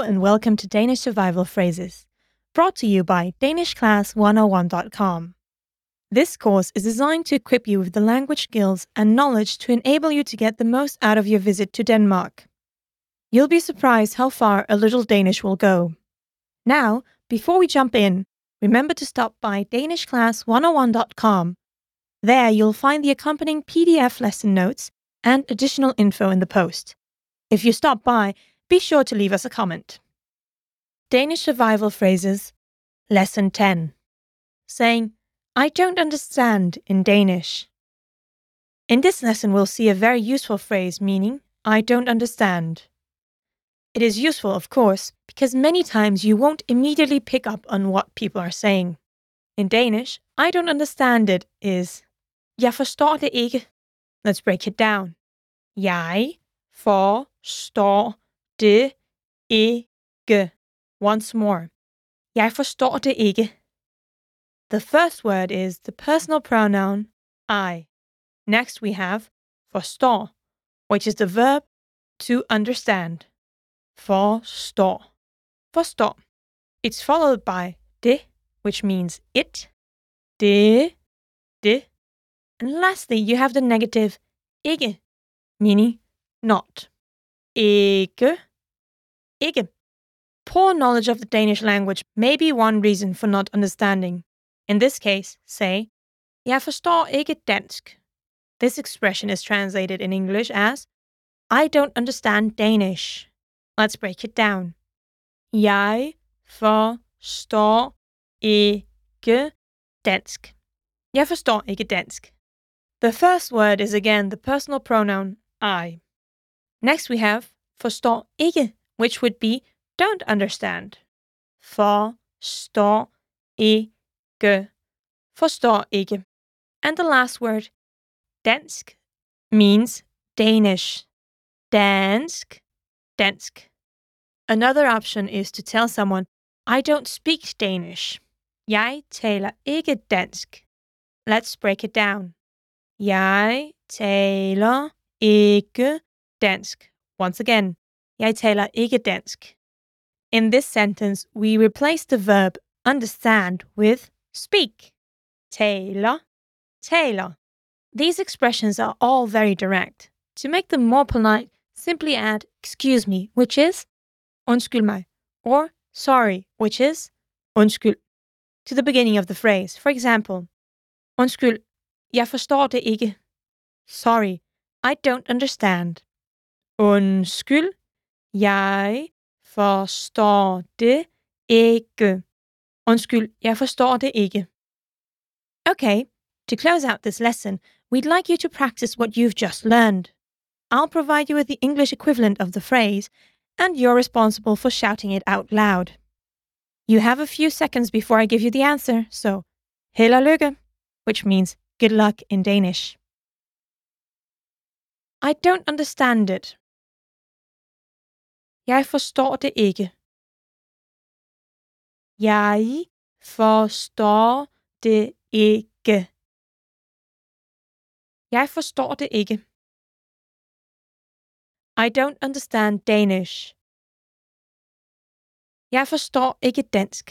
and welcome to Danish Survival Phrases, brought to you by DanishClass101.com. This course is designed to equip you with the language skills and knowledge to enable you to get the most out of your visit to Denmark. You'll be surprised how far a little Danish will go. Now, before we jump in, remember to stop by DanishClass101.com. There you'll find the accompanying PDF lesson notes and additional info in the post. If you stop by, be sure to leave us a comment. Danish survival phrases, Lesson 10. Saying, I don't understand in Danish. In this lesson, we'll see a very useful phrase meaning, I don't understand. It is useful, of course, because many times you won't immediately pick up on what people are saying. In Danish, I don't understand it is, Jeg forstår det ikke. Let's break it down. Jeg forstår det ikke. Once more. Jeg forstår det ikke. The first word is the personal pronoun I. Next we have forstår, which is the verb to understand. Forstår. Forstår. It's followed by det, which means it. Det. Det. And lastly, you have the negative ikke, meaning not. Ikke ikke. Poor knowledge of the Danish language may be one reason for not understanding. In this case, say, Jeg forstår ikke dansk. This expression is translated in English as, I don't understand Danish. Let's break it down. Jeg forstår ikke dansk. Jeg forstår ikke dansk. The first word is again the personal pronoun I. Next we have forstår ikke which would be don't understand. Forstår ikke. Forstår ikke. And the last word, dansk, means Danish. Dansk, dansk. Another option is to tell someone, I don't speak Danish. Jeg taler ikke dansk. Let's break it down. Jeg taler ikke dansk. Once again, Jeg taler ikke dansk. In this sentence, we replace the verb understand with speak. Taler, taler. These expressions are all very direct. To make them more polite, simply add excuse me, which is undskyld mig, or sorry, which is undskyld, to the beginning of the phrase. For example, undskyld, jeg forstår det ikke. Sorry, I don't understand. Undskyld, Jeg forstår det ikke. Undskyld, jeg forstår det ikke. Okay, to close out this lesson, we'd like you to practice what you've just learned. I'll provide you with the English equivalent of the phrase, and you're responsible for shouting it out loud. You have a few seconds before I give you the answer, so held og lykke, which means good luck in Danish. I don't understand it. Jeg forstår det ikke. Jeg forstår det ikke. Jeg forstår det ikke. I don't understand Danish. Jeg forstår ikke dansk.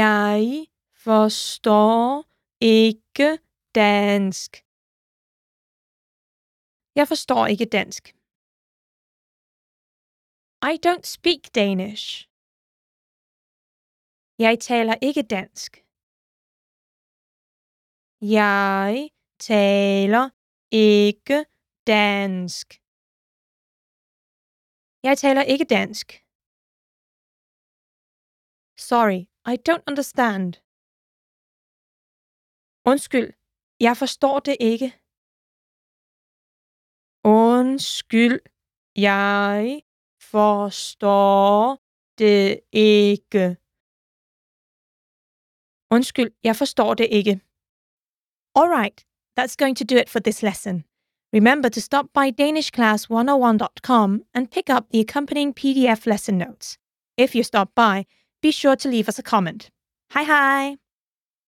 Jeg forstår ikke dansk. Jeg forstår ikke dansk. I don't speak Danish. Jeg taler ikke dansk. Jeg taler ikke dansk. Jeg taler ikke dansk. Sorry, I don't understand. Undskyld, jeg forstår det ikke. Undskyld, jeg forstår det ikke. Undskyld, jeg forstår det ikke. Alright, that's going to do it for this lesson. Remember to stop by DanishClass101.com and pick up the accompanying PDF lesson notes. If you stop by, be sure to leave us a comment. Hi hi!